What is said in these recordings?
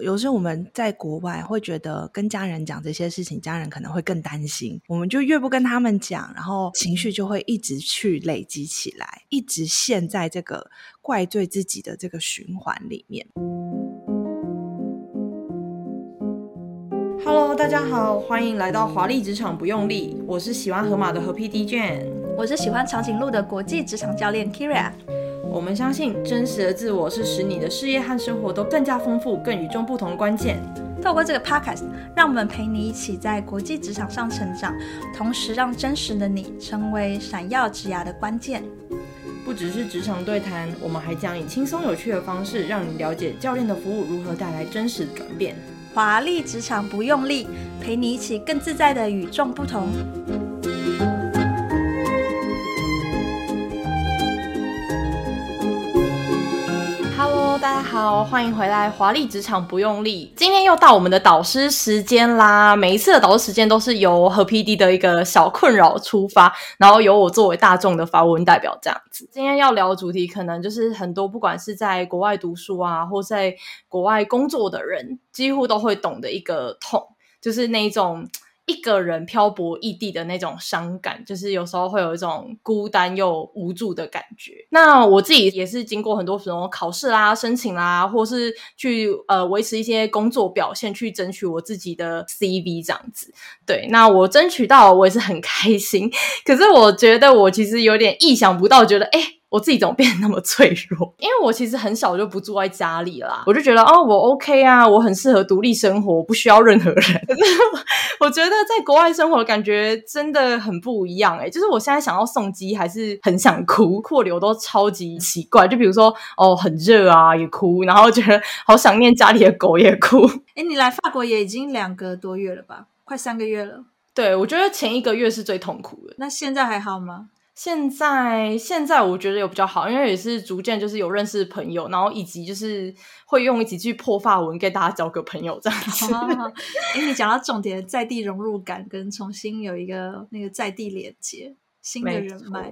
有时候我们在国外会觉得跟家人讲这些事情，家人可能会更担心，我们就越不跟他们讲，然后情绪就会一直去累积起来，一直陷在这个怪罪自己的这个循环里面。Hello，大家好，欢迎来到华丽职场不用力，我是喜欢河马的河 PD Jane，我是喜欢长颈鹿的国际职场教练 Kyria。我们相信，真实的自我是使你的事业和生活都更加丰富、更与众不同的关键。透过这个 podcast，让我们陪你一起在国际职场上成长，同时让真实的你成为闪耀职涯的关键。不只是职场对谈，我们还将以轻松有趣的方式，让你了解教练的服务如何带来真实的转变。华丽职场不用力，陪你一起更自在的与众不同。大家好，欢迎回来！华丽职场不用力，今天又到我们的导师时间啦。每一次的导师时间都是由和 PD 的一个小困扰出发，然后由我作为大众的发文代表这样子。今天要聊的主题，可能就是很多不管是在国外读书啊，或在国外工作的人，几乎都会懂的一个痛，就是那一种。一个人漂泊异地的那种伤感，就是有时候会有一种孤单又无助的感觉。那我自己也是经过很多什么考试啦、申请啦，或是去呃维持一些工作表现，去争取我自己的 CV 这样子。对，那我争取到，我也是很开心。可是我觉得我其实有点意想不到，觉得诶我自己怎么变得那么脆弱？因为我其实很小就不住在家里啦，我就觉得哦，我 OK 啊，我很适合独立生活，不需要任何人。我觉得在国外生活的感觉真的很不一样诶，就是我现在想要送机还是很想哭，哭流都超级奇怪。就比如说哦，很热啊也哭，然后觉得好想念家里的狗也哭。诶，你来法国也已经两个多月了吧？快三个月了。对，我觉得前一个月是最痛苦的。那现在还好吗？现在现在我觉得有比较好，因为也是逐渐就是有认识朋友，然后以及就是会用几句破发文给大家交个朋友这样子。哎，你讲到重点，在地融入感跟重新有一个那个在地连接。新的人脉，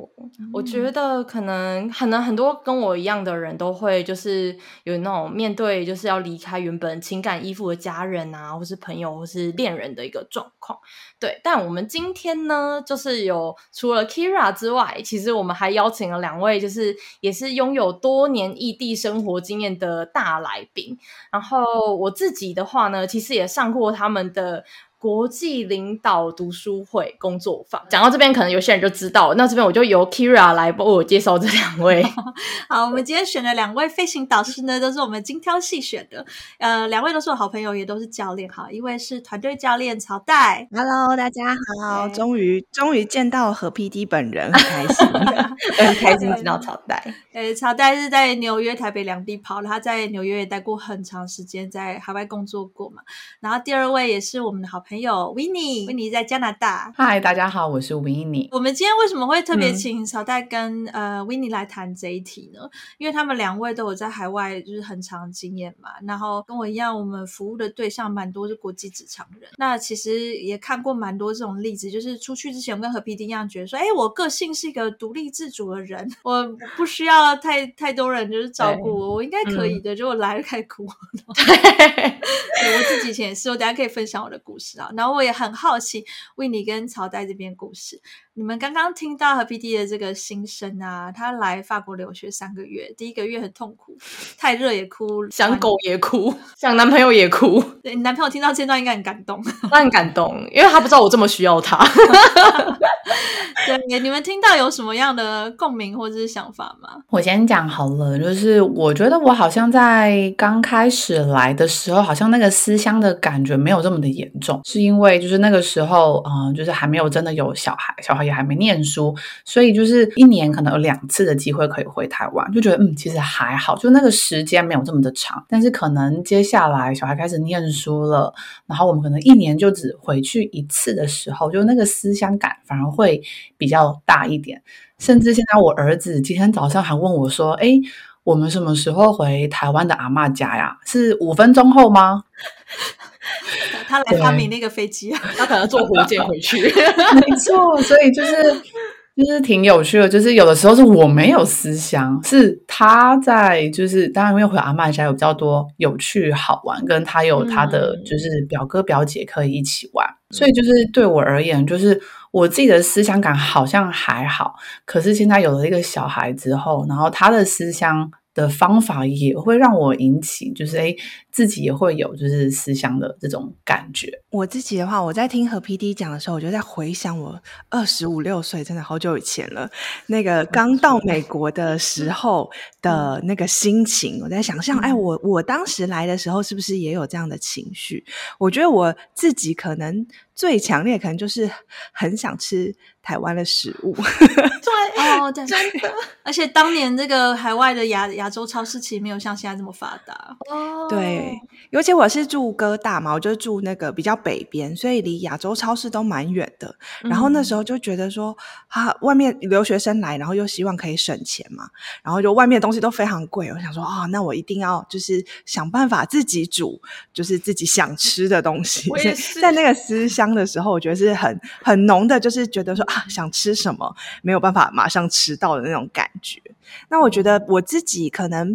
我觉得可能可能很多跟我一样的人都会就是有那种面对就是要离开原本情感依附的家人啊，或是朋友，或是恋人的一个状况。对，但我们今天呢，就是有除了 Kyria 之外，其实我们还邀请了两位，就是也是拥有多年异地生活经验的大来宾。然后我自己的话呢，其实也上过他们的。国际领导读书会工作坊，讲到这边，可能有些人就知道。那这边我就由 Kyria 来帮我介绍这两位。好，我们今天选的两位飞行导师呢，都是我们精挑细选的。呃，两位都是我好朋友，也都是教练。哈，一位是团队教练曹代。Hello，大家好，终于终于见到何 PD 本人，很开心，很开心见到曹代。呃，曹代是在纽约、台北两地跑，他在纽约也待过很长时间，在海外工作过嘛。然后第二位也是我们的好。朋友 Winnie，Winnie 在加拿大。嗨，大家好，我是 Winnie。我们今天为什么会特别请曹代跟、嗯、呃 Winnie 来谈这一题呢？因为他们两位都有在海外就是很长经验嘛，然后跟我一样，我们服务的对象蛮多是国际职场人。那其实也看过蛮多这种例子，就是出去之前我跟何 PD 一样，觉得说，哎，我个性是一个独立自主的人，我不需要太 太多人就是照顾我，我应该可以的。结果来了开始哭。对，我自己以前也是，我等下可以分享我的故事。然后我也很好奇，Winnie 跟曹代这边故事。你们刚刚听到和 PD 的这个心声啊，他来法国留学三个月，第一个月很痛苦，太热也哭，想狗也哭，想男朋友也哭。对，你男朋友听到这段应该很感动，他很感动，因为他不知道我这么需要他。对，你们听到有什么样的共鸣或者是想法吗？我先讲好了，就是我觉得我好像在刚开始来的时候，好像那个思乡的感觉没有这么的严重，是因为就是那个时候，嗯、就是还没有真的有小孩，小孩。也还没念书，所以就是一年可能有两次的机会可以回台湾，就觉得嗯，其实还好，就那个时间没有这么的长。但是可能接下来小孩开始念书了，然后我们可能一年就只回去一次的时候，就那个思乡感反而会比较大一点。甚至现在我儿子今天早上还问我说：“哎，我们什么时候回台湾的阿妈家呀？是五分钟后吗？”他来发明那个飞机啊，他可能坐火箭回去。没错，所以就是就是挺有趣的，就是有的时候是我没有思乡，是他在，就是当然因为回阿妈家有比较多有趣好玩，跟他有他的就是表哥表姐可以一起玩，嗯、所以就是对我而言，就是我自己的思乡感好像还好，可是现在有了一个小孩之后，然后他的思乡。的方法也会让我引起，就是诶，自己也会有就是思乡的这种感觉。我自己的话，我在听何 PD 讲的时候，我就在回想我二十五六岁，真的好久以前了。那个刚到美国的时候的那个心情，我在想象，哎，我我当时来的时候，是不是也有这样的情绪？我觉得我自己可能最强烈，可能就是很想吃。台湾的食物，对哦，对，真的。而且当年这个海外的亚亚洲超市其实没有像现在这么发达哦。对，尤其我是住哥大嘛，我就住那个比较北边，所以离亚洲超市都蛮远的。然后那时候就觉得说，啊，外面留学生来，然后又希望可以省钱嘛，然后就外面的东西都非常贵。我想说，啊，那我一定要就是想办法自己煮，就是自己想吃的东西。我也是。在那个思乡的时候，我觉得是很很浓的，就是觉得说啊。想吃什么没有办法马上吃到的那种感觉。那我觉得我自己可能，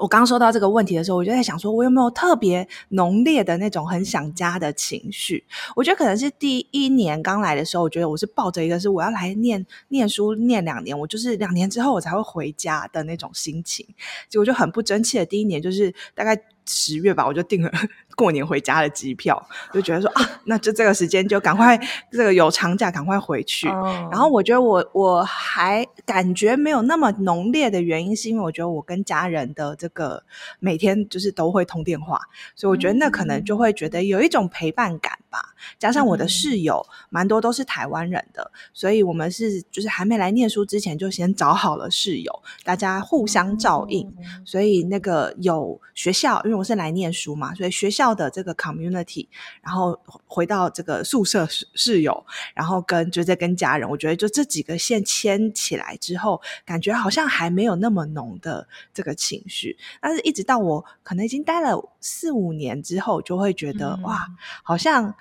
我刚收到这个问题的时候，我就在想说，我有没有特别浓烈的那种很想家的情绪？我觉得可能是第一年刚来的时候，我觉得我是抱着一个是我要来念念书念两年，我就是两年之后我才会回家的那种心情。结果就很不争气的第一年，就是大概十月吧，我就订了。过年回家的机票，就觉得说啊，那就这个时间就赶快这个有长假赶快回去。Oh. 然后我觉得我我还感觉没有那么浓烈的原因，是因为我觉得我跟家人的这个每天就是都会通电话，所以我觉得那可能就会觉得有一种陪伴感吧。加上我的室友蛮多都是台湾人的，所以我们是就是还没来念书之前就先找好了室友，大家互相照应。所以那个有学校，因为我是来念书嘛，所以学校。的这个 community，然后回到这个宿舍室室友，然后跟就在跟家人，我觉得就这几个线牵起来之后，感觉好像还没有那么浓的这个情绪，但是一直到我可能已经待了四五年之后，就会觉得、嗯、哇，好像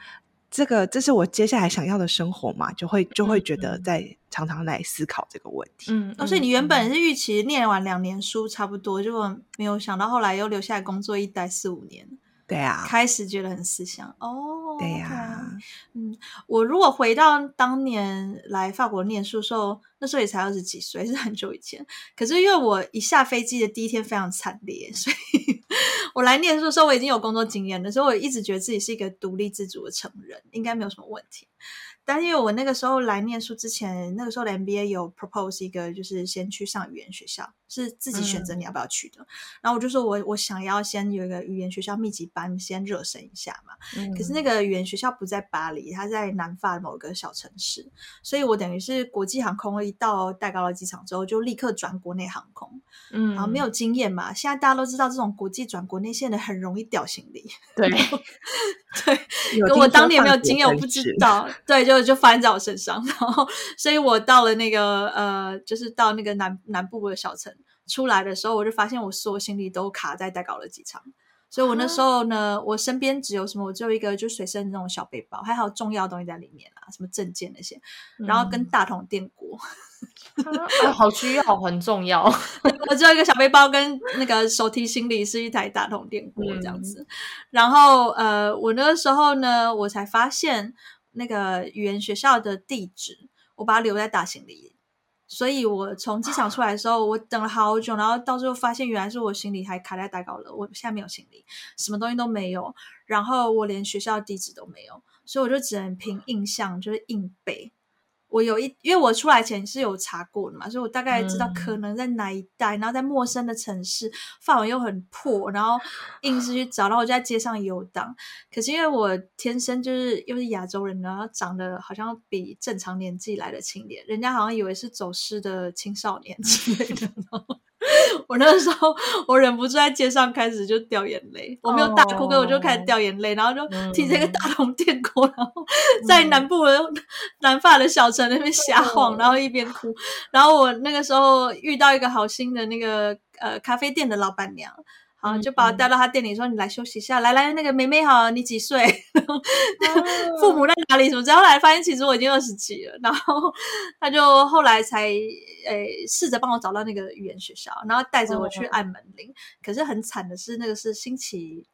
这个这是我接下来想要的生活嘛，就会就会觉得在常常来思考这个问题。嗯，哦，所以你原本是预期念完两年书差不多，结果没有想到后来又留下来工作一待四五年。对啊，开始觉得很思想哦。对呀、啊，嗯，我如果回到当年来法国念书的时候，那时候也才二十几岁，是很久以前。可是因为我一下飞机的第一天非常惨烈，所以我来念书的时候我已经有工作经验了，所以我一直觉得自己是一个独立自主的成人，应该没有什么问题。但因为我那个时候来念书之前，那个时候的 MBA 有 propose 一个，就是先去上语言学校，是自己选择你要不要去的。嗯、然后我就说我我想要先有一个语言学校密集班，先热身一下嘛。嗯、可是那个语言学校不在巴黎，它在南法的某个小城市，所以我等于是国际航空一到戴高乐机场之后，就立刻转国内航空。嗯，然后没有经验嘛，现在大家都知道这种国际转国内线的很容易掉行李。对，对，跟我当年没有经验，我不知道。对，就。就发生在我身上，然后，所以我到了那个呃，就是到那个南南部的小城出来的时候，我就发现我所有行李都卡在待高乐机场，所以我那时候呢，我身边只有什么，我只有一个就随身那种小背包，还好重要的东西在里面啊，什么证件那些，然后跟大桶电锅，嗯、好需要，很重要。我只有一个小背包跟那个手提行李是一台大桶电锅这样子，嗯、然后呃，我那个时候呢，我才发现。那个语言学校的地址，我把它留在大行李，所以我从机场出来的时候，我等了好久，然后到最后发现原来是我行李还卡在大高了，我现在没有行李，什么东西都没有，然后我连学校地址都没有，所以我就只能凭印象，就是硬背。我有一，因为我出来前是有查过的嘛，所以我大概知道可能在哪一带，嗯、然后在陌生的城市，范围又很破，然后硬是去找，然后我就在街上游荡。可是因为我天生就是又是亚洲人，然后长得好像比正常年纪来的青年，人家好像以为是走失的青少年 之类的。我那个时候，我忍不住在街上开始就掉眼泪。我没有大哭，可我就开始掉眼泪，oh. 然后就提着一个大铜电锅，然后在南部的南法的小城那边瞎晃，然后一边哭。然后我那个时候遇到一个好心的那个呃咖啡店的老板娘。好，就把我带到他店里说：“你来休息一下，来来，那个妹妹好，你几岁？父母在哪里？什么？”然后来发现其实我已经二十几了，然后 他就后来才诶试着帮我找到那个语言学校，然后带着我去按门铃。可是很惨的是，那个是星期。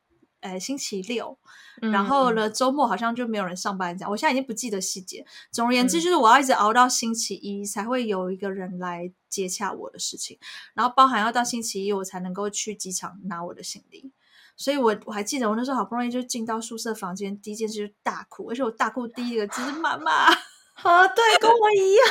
呃，星期六，然后呢，周末好像就没有人上班这样。我现在已经不记得细节。总而言之，就是我要一直熬到星期一才会有一个人来接洽我的事情，然后包含要到星期一我才能够去机场拿我的行李。所以我我还记得我那时候好不容易就进到宿舍房间，第一件事就是大哭，而且我大哭第一个字是妈妈。啊，对，跟我一样。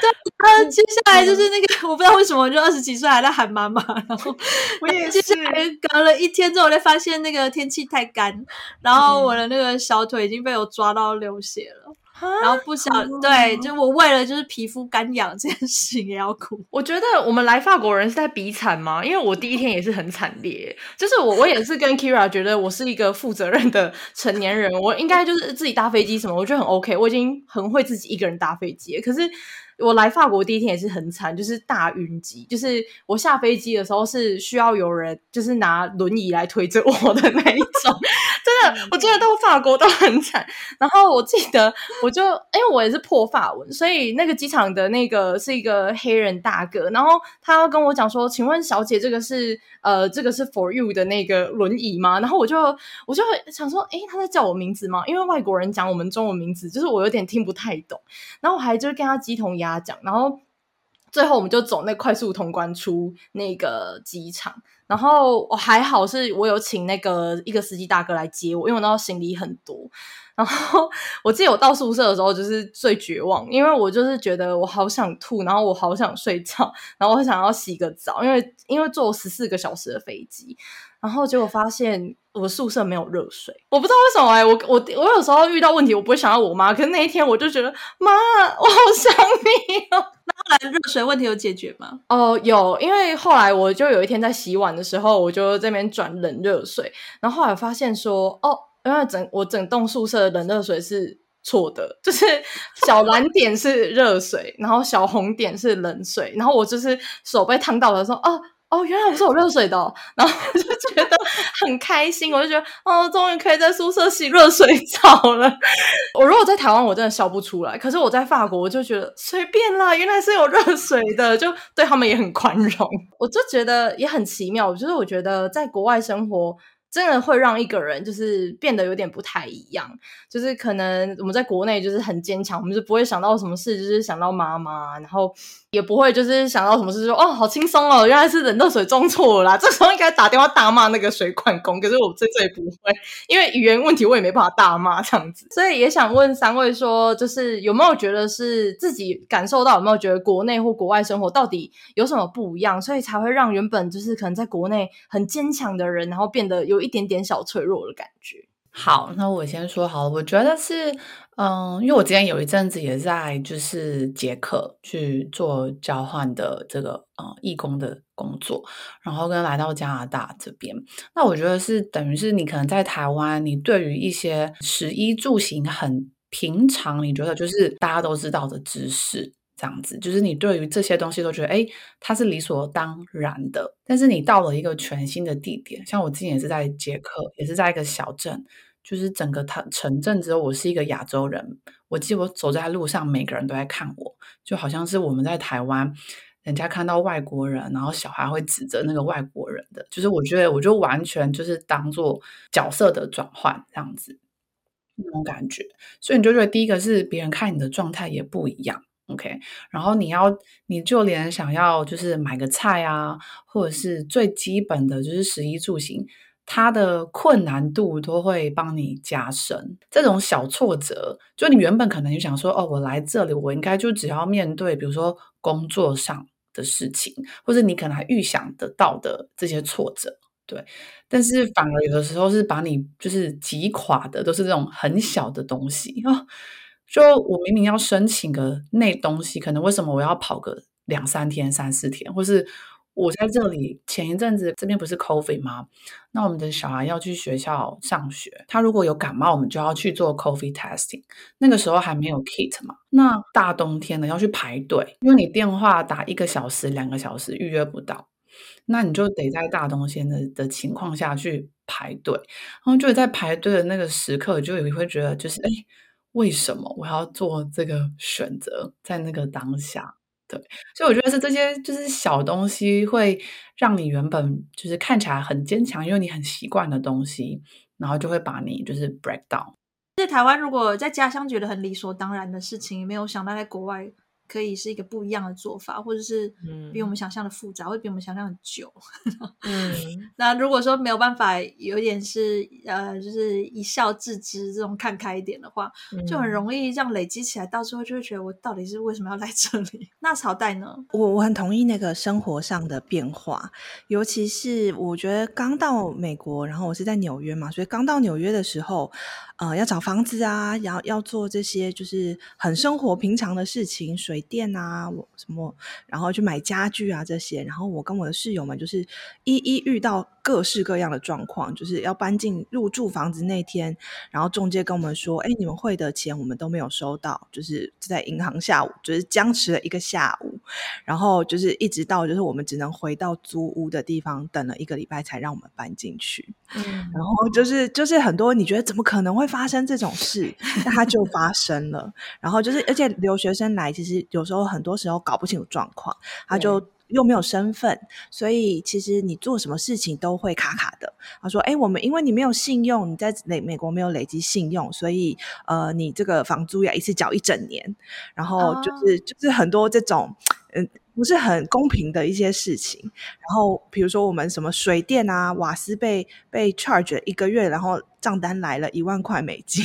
对，然后接下来就是那个，我不知道为什么，我就二十几岁还在喊妈妈。然后我也接下来隔了一天之后，我才发现那个天气太干，然后我的那个小腿已经被我抓到流血了。然后不想对，就我为了就是皮肤干痒这件事情也要哭。我觉得我们来法国人是在比惨吗？因为我第一天也是很惨烈，就是我我也是跟 Kyria 觉得我是一个负责任的成年人，我应该就是自己搭飞机什么，我觉得很 OK，我已经很会自己一个人搭飞机。可是我来法国第一天也是很惨，就是大晕机，就是我下飞机的时候是需要有人就是拿轮椅来推着我的那一种。真的，我真的到法国都很惨。然后我记得，我就因为我也是破法文，所以那个机场的那个是一个黑人大哥，然后他跟我讲说：“请问小姐，这个是呃，这个是 for you 的那个轮椅吗？”然后我就我就想说：“诶，他在叫我名字吗？”因为外国人讲我们中文名字，就是我有点听不太懂。然后我还就是跟他鸡同鸭讲，然后最后我们就走那快速通关出那个机场。然后我还好，是我有请那个一个司机大哥来接我，因为我那时候行李很多。然后我记得我到宿舍的时候就是最绝望，因为我就是觉得我好想吐，然后我好想睡觉，然后我想要洗个澡，因为因为坐十四个小时的飞机，然后结果发现我宿舍没有热水，我不知道为什么哎、欸，我我我有时候遇到问题我不会想到我妈，可是那一天我就觉得妈，我好想你哦。后来热水问题有解决吗？哦，有，因为后来我就有一天在洗碗的时候，我就这边转冷热水，然后后来发现说，哦，因为整我整栋宿舍的冷热水是错的，就是小蓝点是热水，然后小红点是冷水，然后我就是手被烫到了，说，哦。哦，原来不是有热水的。然后我就觉得很开心，我就觉得哦，终于可以在宿舍洗热水澡了。我如果在台湾，我真的笑不出来。可是我在法国，我就觉得随便啦，原来是有热水的，就对他们也很宽容。我就觉得也很奇妙，就是我觉得在国外生活。真的会让一个人就是变得有点不太一样，就是可能我们在国内就是很坚强，我们就不会想到什么事，就是想到妈妈，然后也不会就是想到什么事说哦，好轻松哦，原来是冷热水装错了啦，这时候应该打电话大骂那个水管工，可是我这这也不会，因为语言问题我也没办法大骂这样子，所以也想问三位说，就是有没有觉得是自己感受到，有没有觉得国内或国外生活到底有什么不一样，所以才会让原本就是可能在国内很坚强的人，然后变得有。一点点小脆弱的感觉。好，那我先说好了。我觉得是，嗯，因为我之前有一阵子也在就是捷克去做交换的这个呃义工的工作，然后跟来到加拿大这边。那我觉得是等于是你可能在台湾，你对于一些食衣住行很平常，你觉得就是大家都知道的知识。这样子，就是你对于这些东西都觉得，哎，它是理所当然的。但是你到了一个全新的地点，像我之前也是在捷克，也是在一个小镇，就是整个他城镇之后，我是一个亚洲人。我记得我走在路上，每个人都在看我，就好像是我们在台湾，人家看到外国人，然后小孩会指责那个外国人的。就是我觉得，我就完全就是当做角色的转换这样子那种感觉。所以你就觉得，第一个是别人看你的状态也不一样。OK，然后你要，你就连想要就是买个菜啊，或者是最基本的就是食衣住行，它的困难度都会帮你加深。这种小挫折，就你原本可能就想说，哦，我来这里，我应该就只要面对，比如说工作上的事情，或者你可能还预想得到的这些挫折，对。但是反而有的时候是把你就是击垮的，都是这种很小的东西啊。就我明明要申请个那东西，可能为什么我要跑个两三天、三四天，或是我在这里前一阵子这边不是 COVID 吗？那我们的小孩要去学校上学，他如果有感冒，我们就要去做 COVID testing。那个时候还没有 kit 嘛，那大冬天的要去排队，因为你电话打一个小时、两个小时预约不到。那你就得在大冬天的的情况下去排队，然后就在排队的那个时刻，就也会觉得就是哎，为什么我要做这个选择？在那个当下，对，所以我觉得是这些就是小东西会让你原本就是看起来很坚强，因为你很习惯的东西，然后就会把你就是 break down。在台湾，如果在家乡觉得很理所当然的事情，没有想到在国外。可以是一个不一样的做法，或者是比我们想象的复杂，嗯、或者比我们想象的久。嗯，那如果说没有办法，有点是呃，就是一笑置之这种看开一点的话，嗯、就很容易这样累积起来，到时候就会觉得我到底是为什么要来这里？那朝代呢？我我很同意那个生活上的变化，尤其是我觉得刚到美国，然后我是在纽约嘛，所以刚到纽约的时候。呃，要找房子啊，然后要做这些就是很生活平常的事情，水店啊，我什么，然后去买家具啊这些。然后我跟我的室友们就是一一遇到各式各样的状况，就是要搬进入住房子那天，然后中介跟我们说：“哎，你们汇的钱我们都没有收到，就是在银行下午就是僵持了一个下午，然后就是一直到就是我们只能回到租屋的地方等了一个礼拜才让我们搬进去。嗯，然后就是就是很多你觉得怎么可能会？发生这种事，那它就发生了。然后就是，而且留学生来，其实有时候很多时候搞不清楚状况，他就又没有身份，所以其实你做什么事情都会卡卡的。他说：“哎，我们因为你没有信用，你在美美国没有累积信用，所以呃，你这个房租要一次缴一整年。然后就是、oh. 就是很多这种嗯。”不是很公平的一些事情，然后比如说我们什么水电啊、瓦斯被被 charge 了一个月，然后账单来了一万块美金，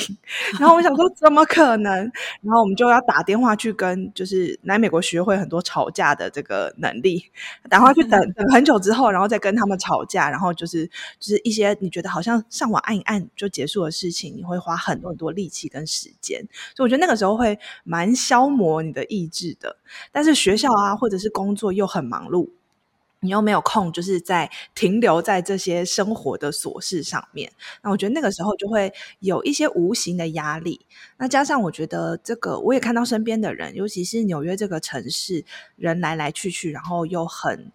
然后我想说怎么可能？然后我们就要打电话去跟，就是来美国学会很多吵架的这个能力，打电话去等等很久之后，然后再跟他们吵架，然后就是就是一些你觉得好像上网按一按就结束的事情，你会花很多很多力气跟时间，所以我觉得那个时候会蛮消磨你的意志的。但是学校啊，或者是工作又很忙碌，你又没有空，就是在停留在这些生活的琐事上面。那我觉得那个时候就会有一些无形的压力。那加上我觉得这个，我也看到身边的人，尤其是纽约这个城市，人来来去去，然后又很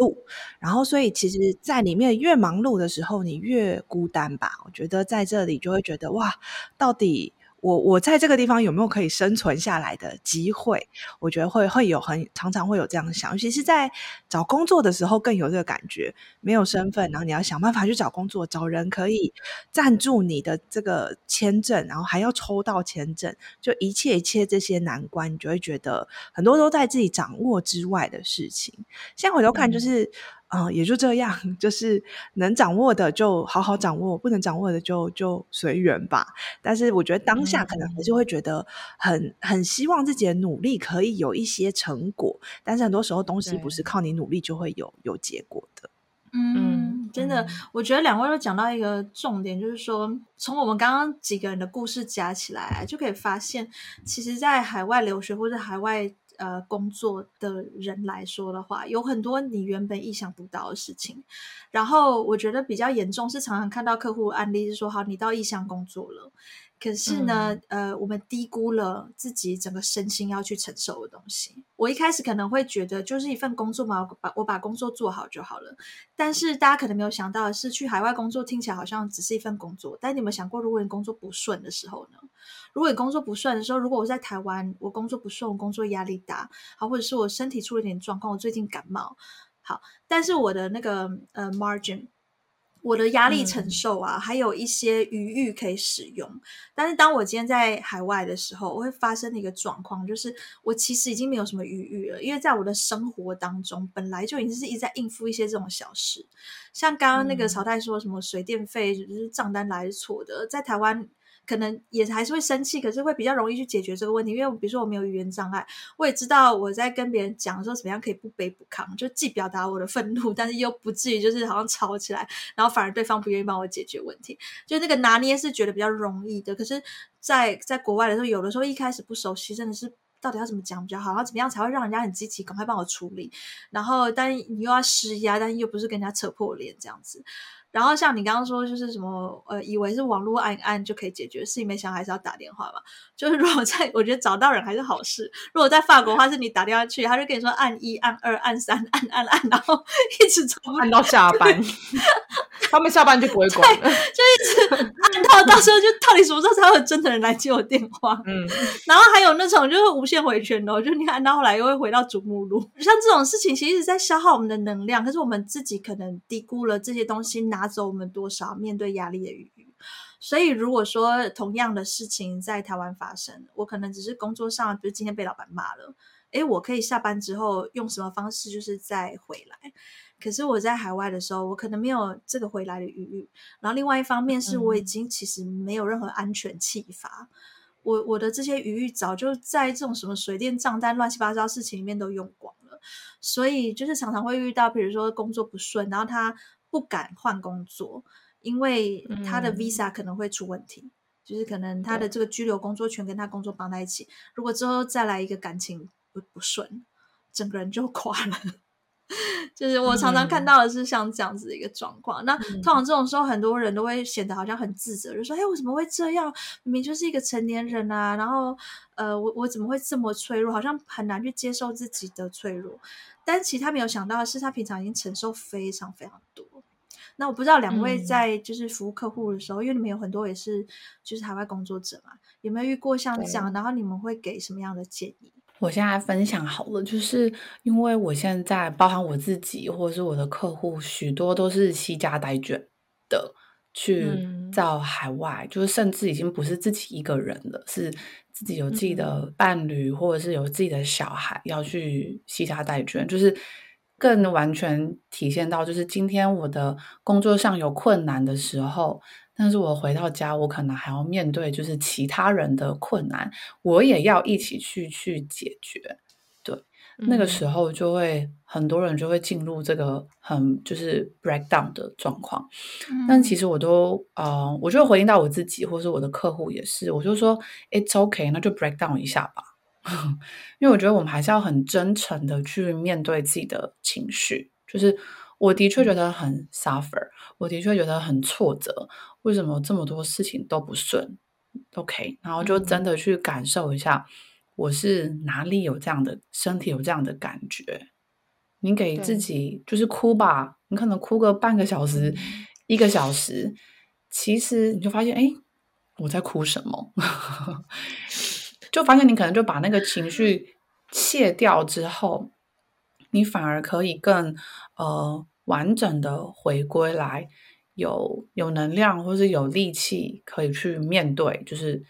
忙，然后所以其实，在里面越忙碌的时候，你越孤单吧。我觉得在这里就会觉得哇，到底。我我在这个地方有没有可以生存下来的机会？我觉得会会有很常常会有这样想，尤其是在找工作的时候更有这个感觉。没有身份，然后你要想办法去找工作，找人可以赞助你的这个签证，然后还要抽到签证，就一切一切这些难关，你就会觉得很多都在自己掌握之外的事情。现在回头看，就是。嗯嗯，也就这样，就是能掌握的就好好掌握，不能掌握的就就随缘吧。但是我觉得当下可能还是会觉得很、嗯、很希望自己的努力可以有一些成果，但是很多时候东西不是靠你努力就会有有结果的。嗯，真的，我觉得两位都讲到一个重点，就是说从我们刚刚几个人的故事加起来，就可以发现，其实，在海外留学或者海外。呃，工作的人来说的话，有很多你原本意想不到的事情。然后我觉得比较严重是，常常看到客户案例是说，好，你到异乡工作了。可是呢，嗯、呃，我们低估了自己整个身心要去承受的东西。我一开始可能会觉得，就是一份工作嘛，我把我把工作做好就好了。但是大家可能没有想到的是，去海外工作听起来好像只是一份工作。但你有没有想过，如果你工作不顺的时候呢？如果你工作不顺的时候，如果我在台湾，我工作不顺，我工作压力大，好，或者是我身体出了点状况，我最近感冒，好，但是我的那个呃 margin。我的压力承受啊，嗯、还有一些余裕可以使用。但是当我今天在海外的时候，我会发生的一个状况，就是我其实已经没有什么余裕了，因为在我的生活当中，本来就已经是一直在应付一些这种小事，像刚刚那个曹太说什么水电费就是账单来是错的，在台湾。可能也还是会生气，可是会比较容易去解决这个问题，因为比如说我没有语言障碍，我也知道我在跟别人讲的时候怎么样可以不卑不亢，就既表达我的愤怒，但是又不至于就是好像吵起来，然后反而对方不愿意帮我解决问题，就那个拿捏是觉得比较容易的。可是在，在国外的时候，有的时候一开始不熟悉，真的是到底要怎么讲比较好，然后怎么样才会让人家很积极，赶快帮我处理，然后但你又要施压，但又不是跟人家扯破脸这样子。然后像你刚刚说，就是什么呃，以为是网络按一按就可以解决事情，没想还是要打电话嘛。就是如果在，我觉得找到人还是好事。如果在法国的话，是你打电话去，他就跟你说按一、按二、按三、按按按，然后一直从按到下班，他们下班就不会管了，就一直按到到时候就到底什么时候才会有真的人来接我电话？嗯，然后还有那种就是无限回圈的，就你按到后来又会回到主目录。像这种事情，其实一直在消耗我们的能量，可是我们自己可能低估了这些东西拿走我们多少面对压力的余裕。所以如果说同样的事情在台湾发生，我可能只是工作上，比如今天被老板骂了，诶，我可以下班之后用什么方式就是再回来。可是我在海外的时候，我可能没有这个回来的余裕。然后另外一方面是我已经其实没有任何安全气阀，我我的这些余裕早就在这种什么水电账单乱七八糟事情里面都用光了。所以就是常常会遇到，比如说工作不顺，然后他不敢换工作，因为他的 visa 可能会出问题，就是可能他的这个居留工作权跟他工作绑在一起，如果之后再来一个感情不不顺，整个人就 垮了。就是我常常看到的是像这样子的一个状况。嗯、那通常这种时候，很多人都会显得好像很自责，就说：“哎，我怎么会这样？明明就是一个成年人啊！然后，呃，我我怎么会这么脆弱？好像很难去接受自己的脆弱。但其实他没有想到的是，他平常已经承受非常非常多。那我不知道两位在就是服务客户的时候，嗯、因为你们有很多也是就是海外工作者嘛，有没有遇过像这样？然后你们会给什么样的建议？我现在分享好了，就是因为我现在包含我自己或者是我的客户，许多都是西家带卷的去到海外，嗯、就是甚至已经不是自己一个人了，是自己有自己的伴侣，嗯、或者是有自己的小孩要去西家带卷，就是更完全体现到，就是今天我的工作上有困难的时候。但是我回到家，我可能还要面对就是其他人的困难，我也要一起去去解决。对，嗯、那个时候就会很多人就会进入这个很就是 breakdown 的状况。嗯、但其实我都呃，我就回应到我自己，或是我的客户也是，我就说 it's okay，那就 breakdown 一下吧。因为我觉得我们还是要很真诚的去面对自己的情绪，就是。我的确觉得很 suffer，我的确觉得很挫折。为什么这么多事情都不顺？OK，然后就真的去感受一下，我是哪里有这样的身体有这样的感觉。你给自己就是哭吧，你可能哭个半个小时、一个小时，其实你就发现，哎，我在哭什么？就发现你可能就把那个情绪卸掉之后。你反而可以更呃完整的回归来，有有能量或是有力气可以去面对，就是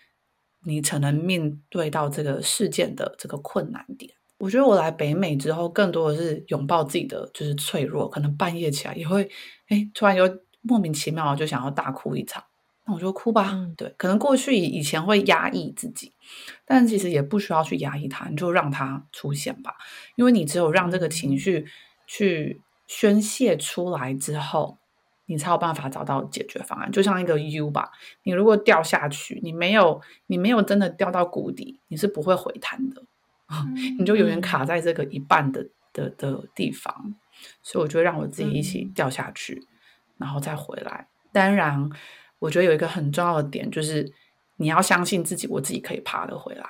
你才能面对到这个事件的这个困难点。我觉得我来北美之后，更多的是拥抱自己的就是脆弱，可能半夜起来也会哎突然又莫名其妙就想要大哭一场。那我就哭吧，嗯、对，可能过去以前会压抑自己，但其实也不需要去压抑它，你就让它出现吧。因为你只有让这个情绪去宣泄出来之后，你才有办法找到解决方案。就像一个 U 吧，你如果掉下去，你没有你没有真的掉到谷底，你是不会回弹的，嗯、你就永远卡在这个一半的的的地方。所以我就让我自己一起掉下去，嗯、然后再回来。当然。我觉得有一个很重要的点，就是你要相信自己，我自己可以爬得回来，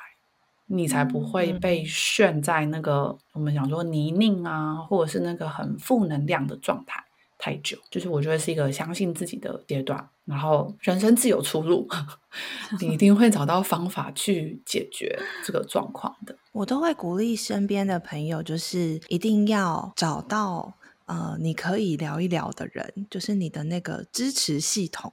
你才不会被陷在那个我们讲说泥泞啊，或者是那个很负能量的状态太久。就是我觉得是一个相信自己的阶段，然后人生自有出路，你一定会找到方法去解决这个状况的。我都会鼓励身边的朋友，就是一定要找到。呃，你可以聊一聊的人，就是你的那个支持系统。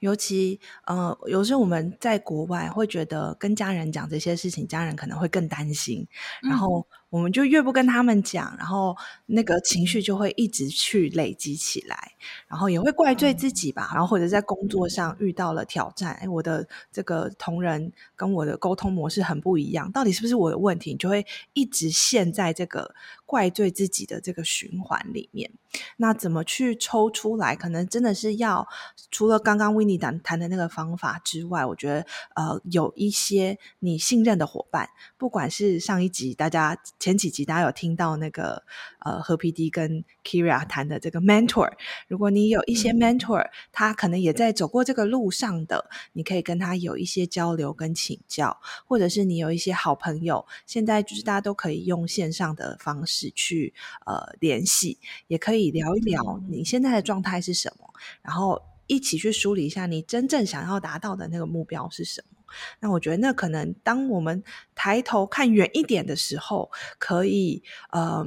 尤其呃，有时候我们在国外会觉得跟家人讲这些事情，家人可能会更担心，嗯、然后。我们就越不跟他们讲，然后那个情绪就会一直去累积起来，然后也会怪罪自己吧，然后或者在工作上遇到了挑战，哎，我的这个同仁跟我的沟通模式很不一样，到底是不是我的问题？你就会一直陷在这个怪罪自己的这个循环里面。那怎么去抽出来？可能真的是要除了刚刚刚 Winnie 谈谈的那个方法之外，我觉得呃有一些你信任的伙伴，不管是上一集大家前几集大家有听到那个呃何 PD 跟 Kyria 谈的这个 mentor，如果你有一些 mentor，他可能也在走过这个路上的，你可以跟他有一些交流跟请教，或者是你有一些好朋友，现在就是大家都可以用线上的方式去呃联系，也可以聊一聊你现在的状态是什么，然后一起去梳理一下你真正想要达到的那个目标是什么。那我觉得那可能当我们抬头看远一点的时候，可以嗯、呃，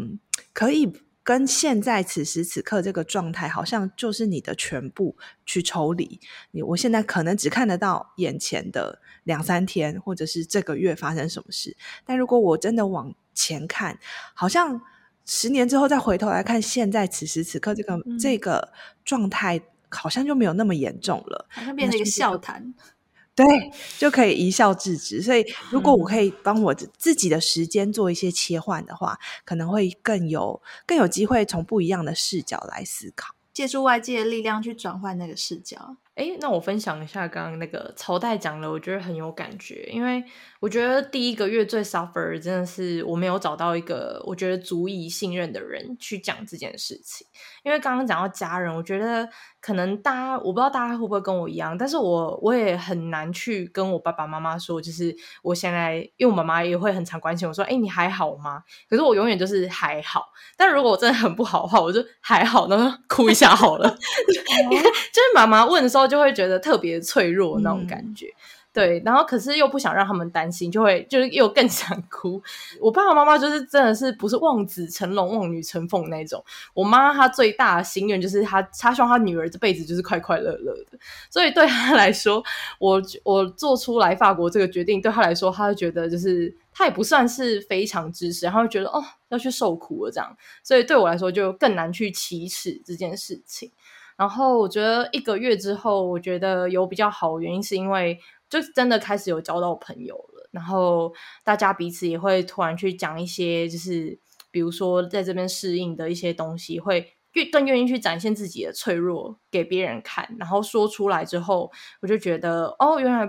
可以。跟现在此时此刻这个状态，好像就是你的全部去抽离。你我现在可能只看得到眼前的两三天，或者是这个月发生什么事。但如果我真的往前看，好像十年之后再回头来看现在此时此刻这个、嗯、这个状态，好像就没有那么严重了，好像变成一个笑谈。对，就可以一笑置之。所以，如果我可以帮我自己的时间做一些切换的话，嗯、可能会更有更有机会从不一样的视角来思考，借助外界的力量去转换那个视角。哎，那我分享一下刚刚那个朝代讲的，我觉得很有感觉，因为我觉得第一个月最 suffer 真的是我没有找到一个我觉得足以信任的人去讲这件事情。因为刚刚讲到家人，我觉得可能大家我不知道大家会不会跟我一样，但是我我也很难去跟我爸爸妈妈说，就是我现在因为我妈妈也会很常关心我说，哎，你还好吗？可是我永远就是还好，但如果我真的很不好的话，我就还好，然后哭一下好了。就是妈妈问的时候。就会觉得特别脆弱那种感觉，嗯、对，然后可是又不想让他们担心，就会就是又更想哭。我爸爸妈妈就是真的是不是望子成龙、望女成凤那种。我妈她最大的心愿就是她她希望她女儿这辈子就是快快乐乐的。所以对她来说，我我做出来法国这个决定，对她来说，她就觉得就是她也不算是非常支持，然后觉得哦要去受苦了这样。所以对我来说，就更难去启齿这件事情。然后我觉得一个月之后，我觉得有比较好的原因，是因为就真的开始有交到朋友了。然后大家彼此也会突然去讲一些，就是比如说在这边适应的一些东西，会越更愿意去展现自己的脆弱给别人看。然后说出来之后，我就觉得哦，原来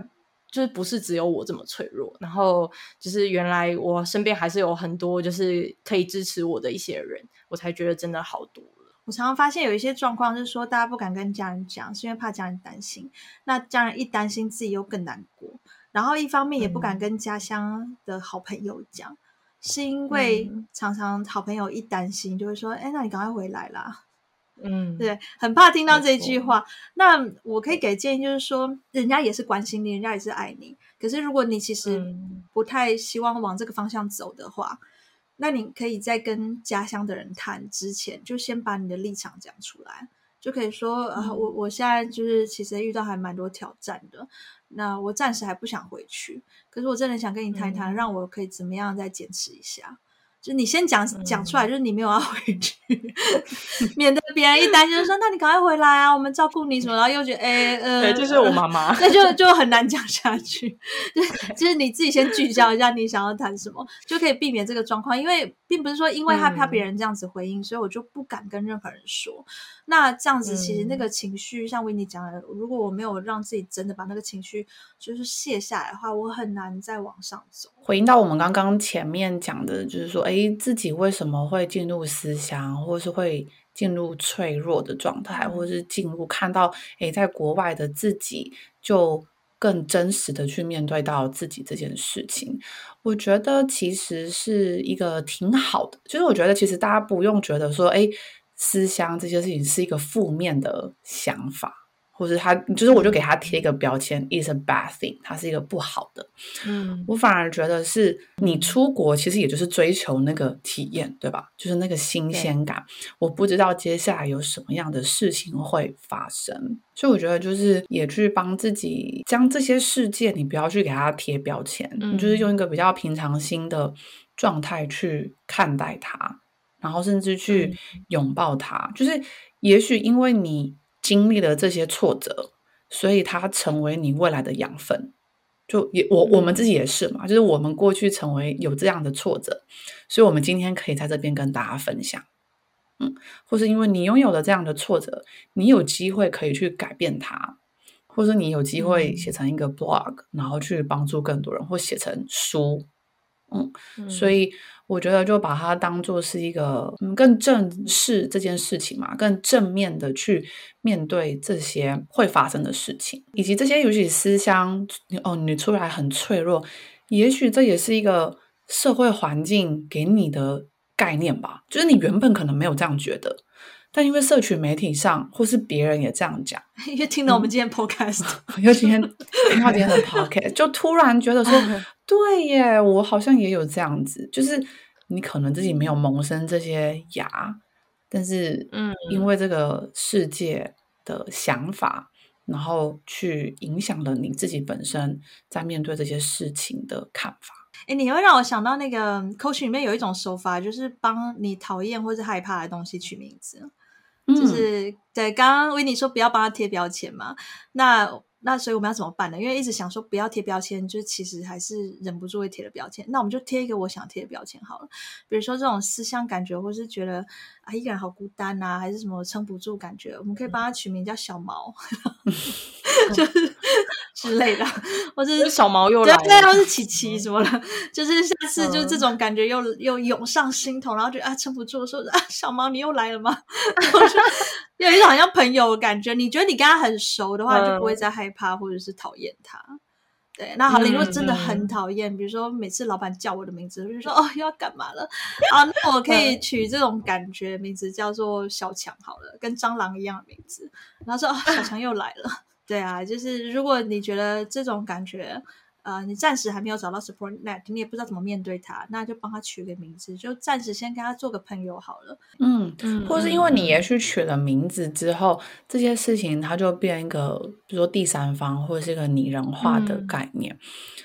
就是不是只有我这么脆弱。然后就是原来我身边还是有很多就是可以支持我的一些人，我才觉得真的好多。我常常发现有一些状况是说，大家不敢跟家人讲，是因为怕家人担心。那家人一担心，自己又更难过。然后一方面也不敢跟家乡的好朋友讲，嗯、是因为常常好朋友一担心，就会说：“哎，那你赶快回来啦。”嗯，对，很怕听到这句话。那我可以给建议，就是说，人家也是关心你，人家也是爱你。可是如果你其实不太希望往这个方向走的话，那你可以在跟家乡的人谈之前，就先把你的立场讲出来，就可以说，呃，嗯，我我现在就是其实遇到还蛮多挑战的，那我暂时还不想回去，可是我真的想跟你谈一谈，让我可以怎么样再坚持一下。就你先讲讲出来，就是你没有要回去，嗯、免得别人一担心就说：“那你赶快回来啊，我们照顾你什么。”然后又觉得：“哎，呃，对，就是我妈妈。”那就就很难讲下去。就就是你自己先聚焦一下，你想要谈什么，就可以避免这个状况。因为并不是说因为害怕别人这样子回应，嗯、所以我就不敢跟任何人说。那这样子，其实那个情绪，嗯、像维尼讲的，如果我没有让自己真的把那个情绪就是卸下来的话，我很难再往上走。回应到我们刚刚前面讲的，就是说，诶，自己为什么会进入思乡，或是会进入脆弱的状态，或是进入看到，诶，在国外的自己，就更真实的去面对到自己这件事情。我觉得其实是一个挺好的，就是我觉得其实大家不用觉得说，诶。思乡这些事情是一个负面的想法，或者他就是我就给他贴一个标签，is a bad thing，它是一个不好的。嗯，我反而觉得是你出国其实也就是追求那个体验，对吧？就是那个新鲜感。我不知道接下来有什么样的事情会发生，所以我觉得就是也去帮自己将这些事件，你不要去给他贴标签，嗯，你就是用一个比较平常心的状态去看待它。然后甚至去拥抱它，嗯、就是也许因为你经历了这些挫折，所以它成为你未来的养分。就也我我们自己也是嘛，就是我们过去成为有这样的挫折，所以我们今天可以在这边跟大家分享。嗯，或是因为你拥有了这样的挫折，你有机会可以去改变它。或是你有机会写成一个 blog，嗯、然后去帮助更多人，或写成书，嗯，嗯所以我觉得就把它当做是一个嗯更正视这件事情嘛，更正面的去面对这些会发生的事情，以及这些尤其思乡哦，你出来很脆弱，也许这也是一个社会环境给你的概念吧，就是你原本可能没有这样觉得。但因为社群媒体上，或是别人也这样讲，因为听到我们今天 podcast，因为今天听到今天的 podcast，就突然觉得说，对耶，我好像也有这样子。就是你可能自己没有萌生这些芽，但是，嗯，因为这个世界的想法，然后去影响了你自己本身在面对这些事情的看法。哎，你会让我想到那个 coach 里面有一种手法，就是帮你讨厌或是害怕的东西取名字。就是、嗯、对，刚刚维尼说不要帮他贴标签嘛，那那所以我们要怎么办呢？因为一直想说不要贴标签，就其实还是忍不住会贴的标签。那我们就贴一个我想贴的标签好了，比如说这种思乡感觉，或是觉得啊一个人好孤单啊，还是什么撑不住感觉，我们可以帮他取名叫小毛，就是之类的，或者是小毛又来了，对，或是。琪琪什么的，就是下次就这种感觉又、嗯、又涌上心头，然后觉得啊撑不住，说啊小毛你又来了吗？有一种好像朋友的感觉，你觉得你跟他很熟的话，就不会再害怕或者是讨厌他。嗯、对，那好，你如果真的很讨厌，嗯、比如说每次老板叫我的名字，我就说哦又要干嘛了啊？那我可以取这种感觉名字叫做小强好了，跟蟑螂一样的名字。然后说哦小强又来了，对啊，就是如果你觉得这种感觉。呃，你暂时还没有找到 support net，你也不知道怎么面对他，那就帮他取个名字，就暂时先跟他做个朋友好了。嗯，嗯，或是因为你也许取了名字之后，嗯、这些事情它就变一个，比如说第三方或者是一个拟人化的概念，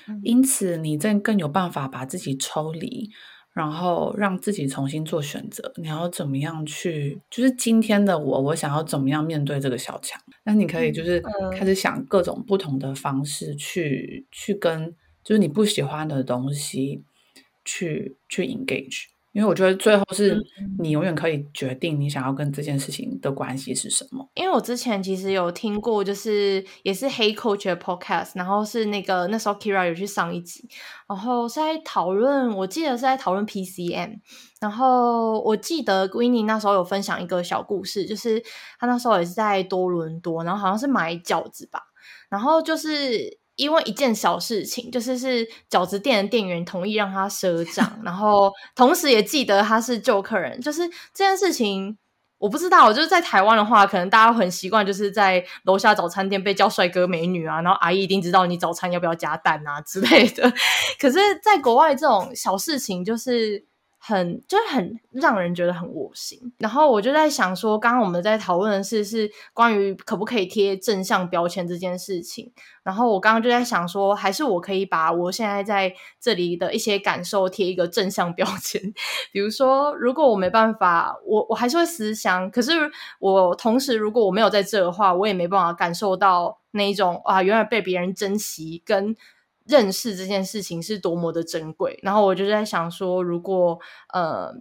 嗯、因此你正更有办法把自己抽离。然后让自己重新做选择，你要怎么样去？就是今天的我，我想要怎么样面对这个小强？那你可以就是开始想各种不同的方式去、嗯、去跟，就是你不喜欢的东西去去 engage。因为我觉得最后是你永远可以决定你想要跟这件事情的关系是什么。因为我之前其实有听过，就是也是 Hey Coach 的 podcast，然后是那个那时候 Kira 有去上一集，然后是在讨论，我记得是在讨论 PCM，然后我记得 Winnie 那时候有分享一个小故事，就是他那时候也是在多伦多，然后好像是买饺子吧，然后就是。因为一件小事情，就是是饺子店的店员同意让他赊账，然后同时也记得他是旧客人。就是这件事情，我不知道，我就是在台湾的话，可能大家很习惯，就是在楼下早餐店被叫帅哥美女啊，然后阿姨一定知道你早餐要不要加蛋啊之类的。可是，在国外这种小事情，就是。很就是很让人觉得很恶心，然后我就在想说，刚刚我们在讨论的事是关于可不可以贴正向标签这件事情，然后我刚刚就在想说，还是我可以把我现在在这里的一些感受贴一个正向标签，比如说，如果我没办法，我我还是会思乡，可是我同时如果我没有在这的话，我也没办法感受到那一种啊，原来被别人珍惜跟。认识这件事情是多么的珍贵，然后我就在想说，如果呃，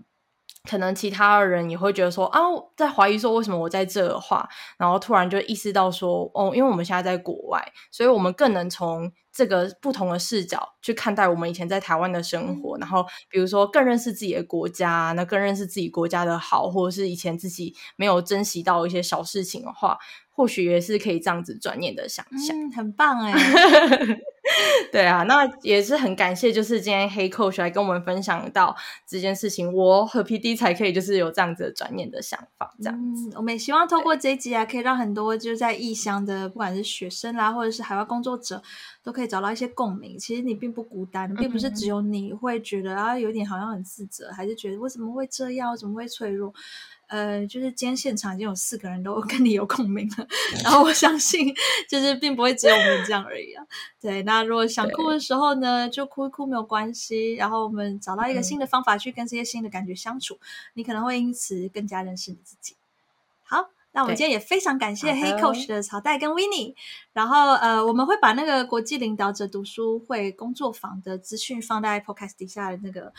可能其他人也会觉得说啊，在怀疑说为什么我在这的话，然后突然就意识到说，哦，因为我们现在在国外，所以我们更能从这个不同的视角去看待我们以前在台湾的生活，然后比如说更认识自己的国家，那更认识自己国家的好，或者是以前自己没有珍惜到一些小事情的话，或许也是可以这样子转念的想象，嗯，很棒哎。对啊，那也是很感谢，就是今天 Hey Coach 来跟我们分享到这件事情，我和 PD 才可以就是有这样子的转念的想法，这样子。嗯，我们也希望透过这一集啊，可以让很多就是在异乡的，不管是学生啦，或者是海外工作者，都可以找到一些共鸣。其实你并不孤单，并不是只有你会觉得啊，有点好像很自责，还是觉得为什么会这样，怎么会脆弱？呃，就是今天现场已经有四个人都 跟你有共鸣了，然后我相信，就是并不会只有我们这样而已啊。对，那如果想哭的时候呢，就哭一哭没有关系。然后我们找到一个新的方法去跟这些新的感觉相处，嗯、你可能会因此更加认识你自己。好，那我们今天也非常感谢 Hey Coach 的曹代跟 Winnie。然后呃，我们会把那个国际领导者读书会工作坊的资讯放在 Podcast 底下的那个。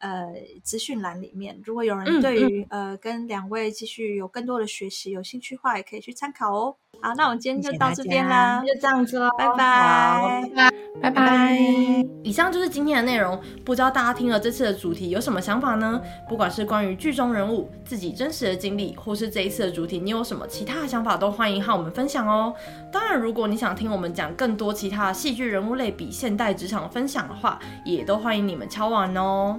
呃资讯栏里面。如果有人对于、嗯嗯、呃跟两位继续有更多的学习有兴趣的话，也可以去参考哦。好，那我们今天就到这边啦，就这样子喽，拜拜，拜拜。以上就是今天的内容，不知道大家听了这次的主题有什么想法呢？不管是关于剧中人物、自己真实的经历，或是这一次的主题，你有什么其他的想法，都欢迎和我们分享哦。当然，如果你想听我们讲更多其他的戏剧人物类比现代职场分享的话，也都欢迎你们敲碗哦。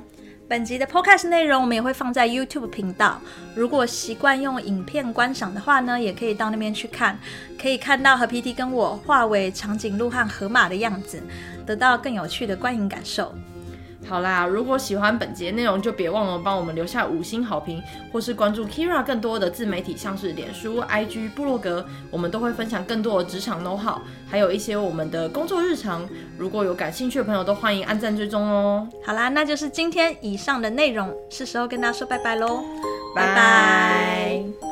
本集的 Podcast 内容我们也会放在 YouTube 频道，如果习惯用影片观赏的话呢，也可以到那边去看，可以看到和 P.T 跟我化为长颈鹿和河马的样子，得到更有趣的观影感受。好啦，如果喜欢本节内容，就别忘了帮我们留下五星好评，或是关注 Keira 更多的自媒体，像是脸书、IG、部落格，我们都会分享更多的职场 know how，还有一些我们的工作日常。如果有感兴趣的朋友，都欢迎按赞追踪哦。好啦，那就是今天以上的内容，是时候跟大家说拜拜喽。拜拜。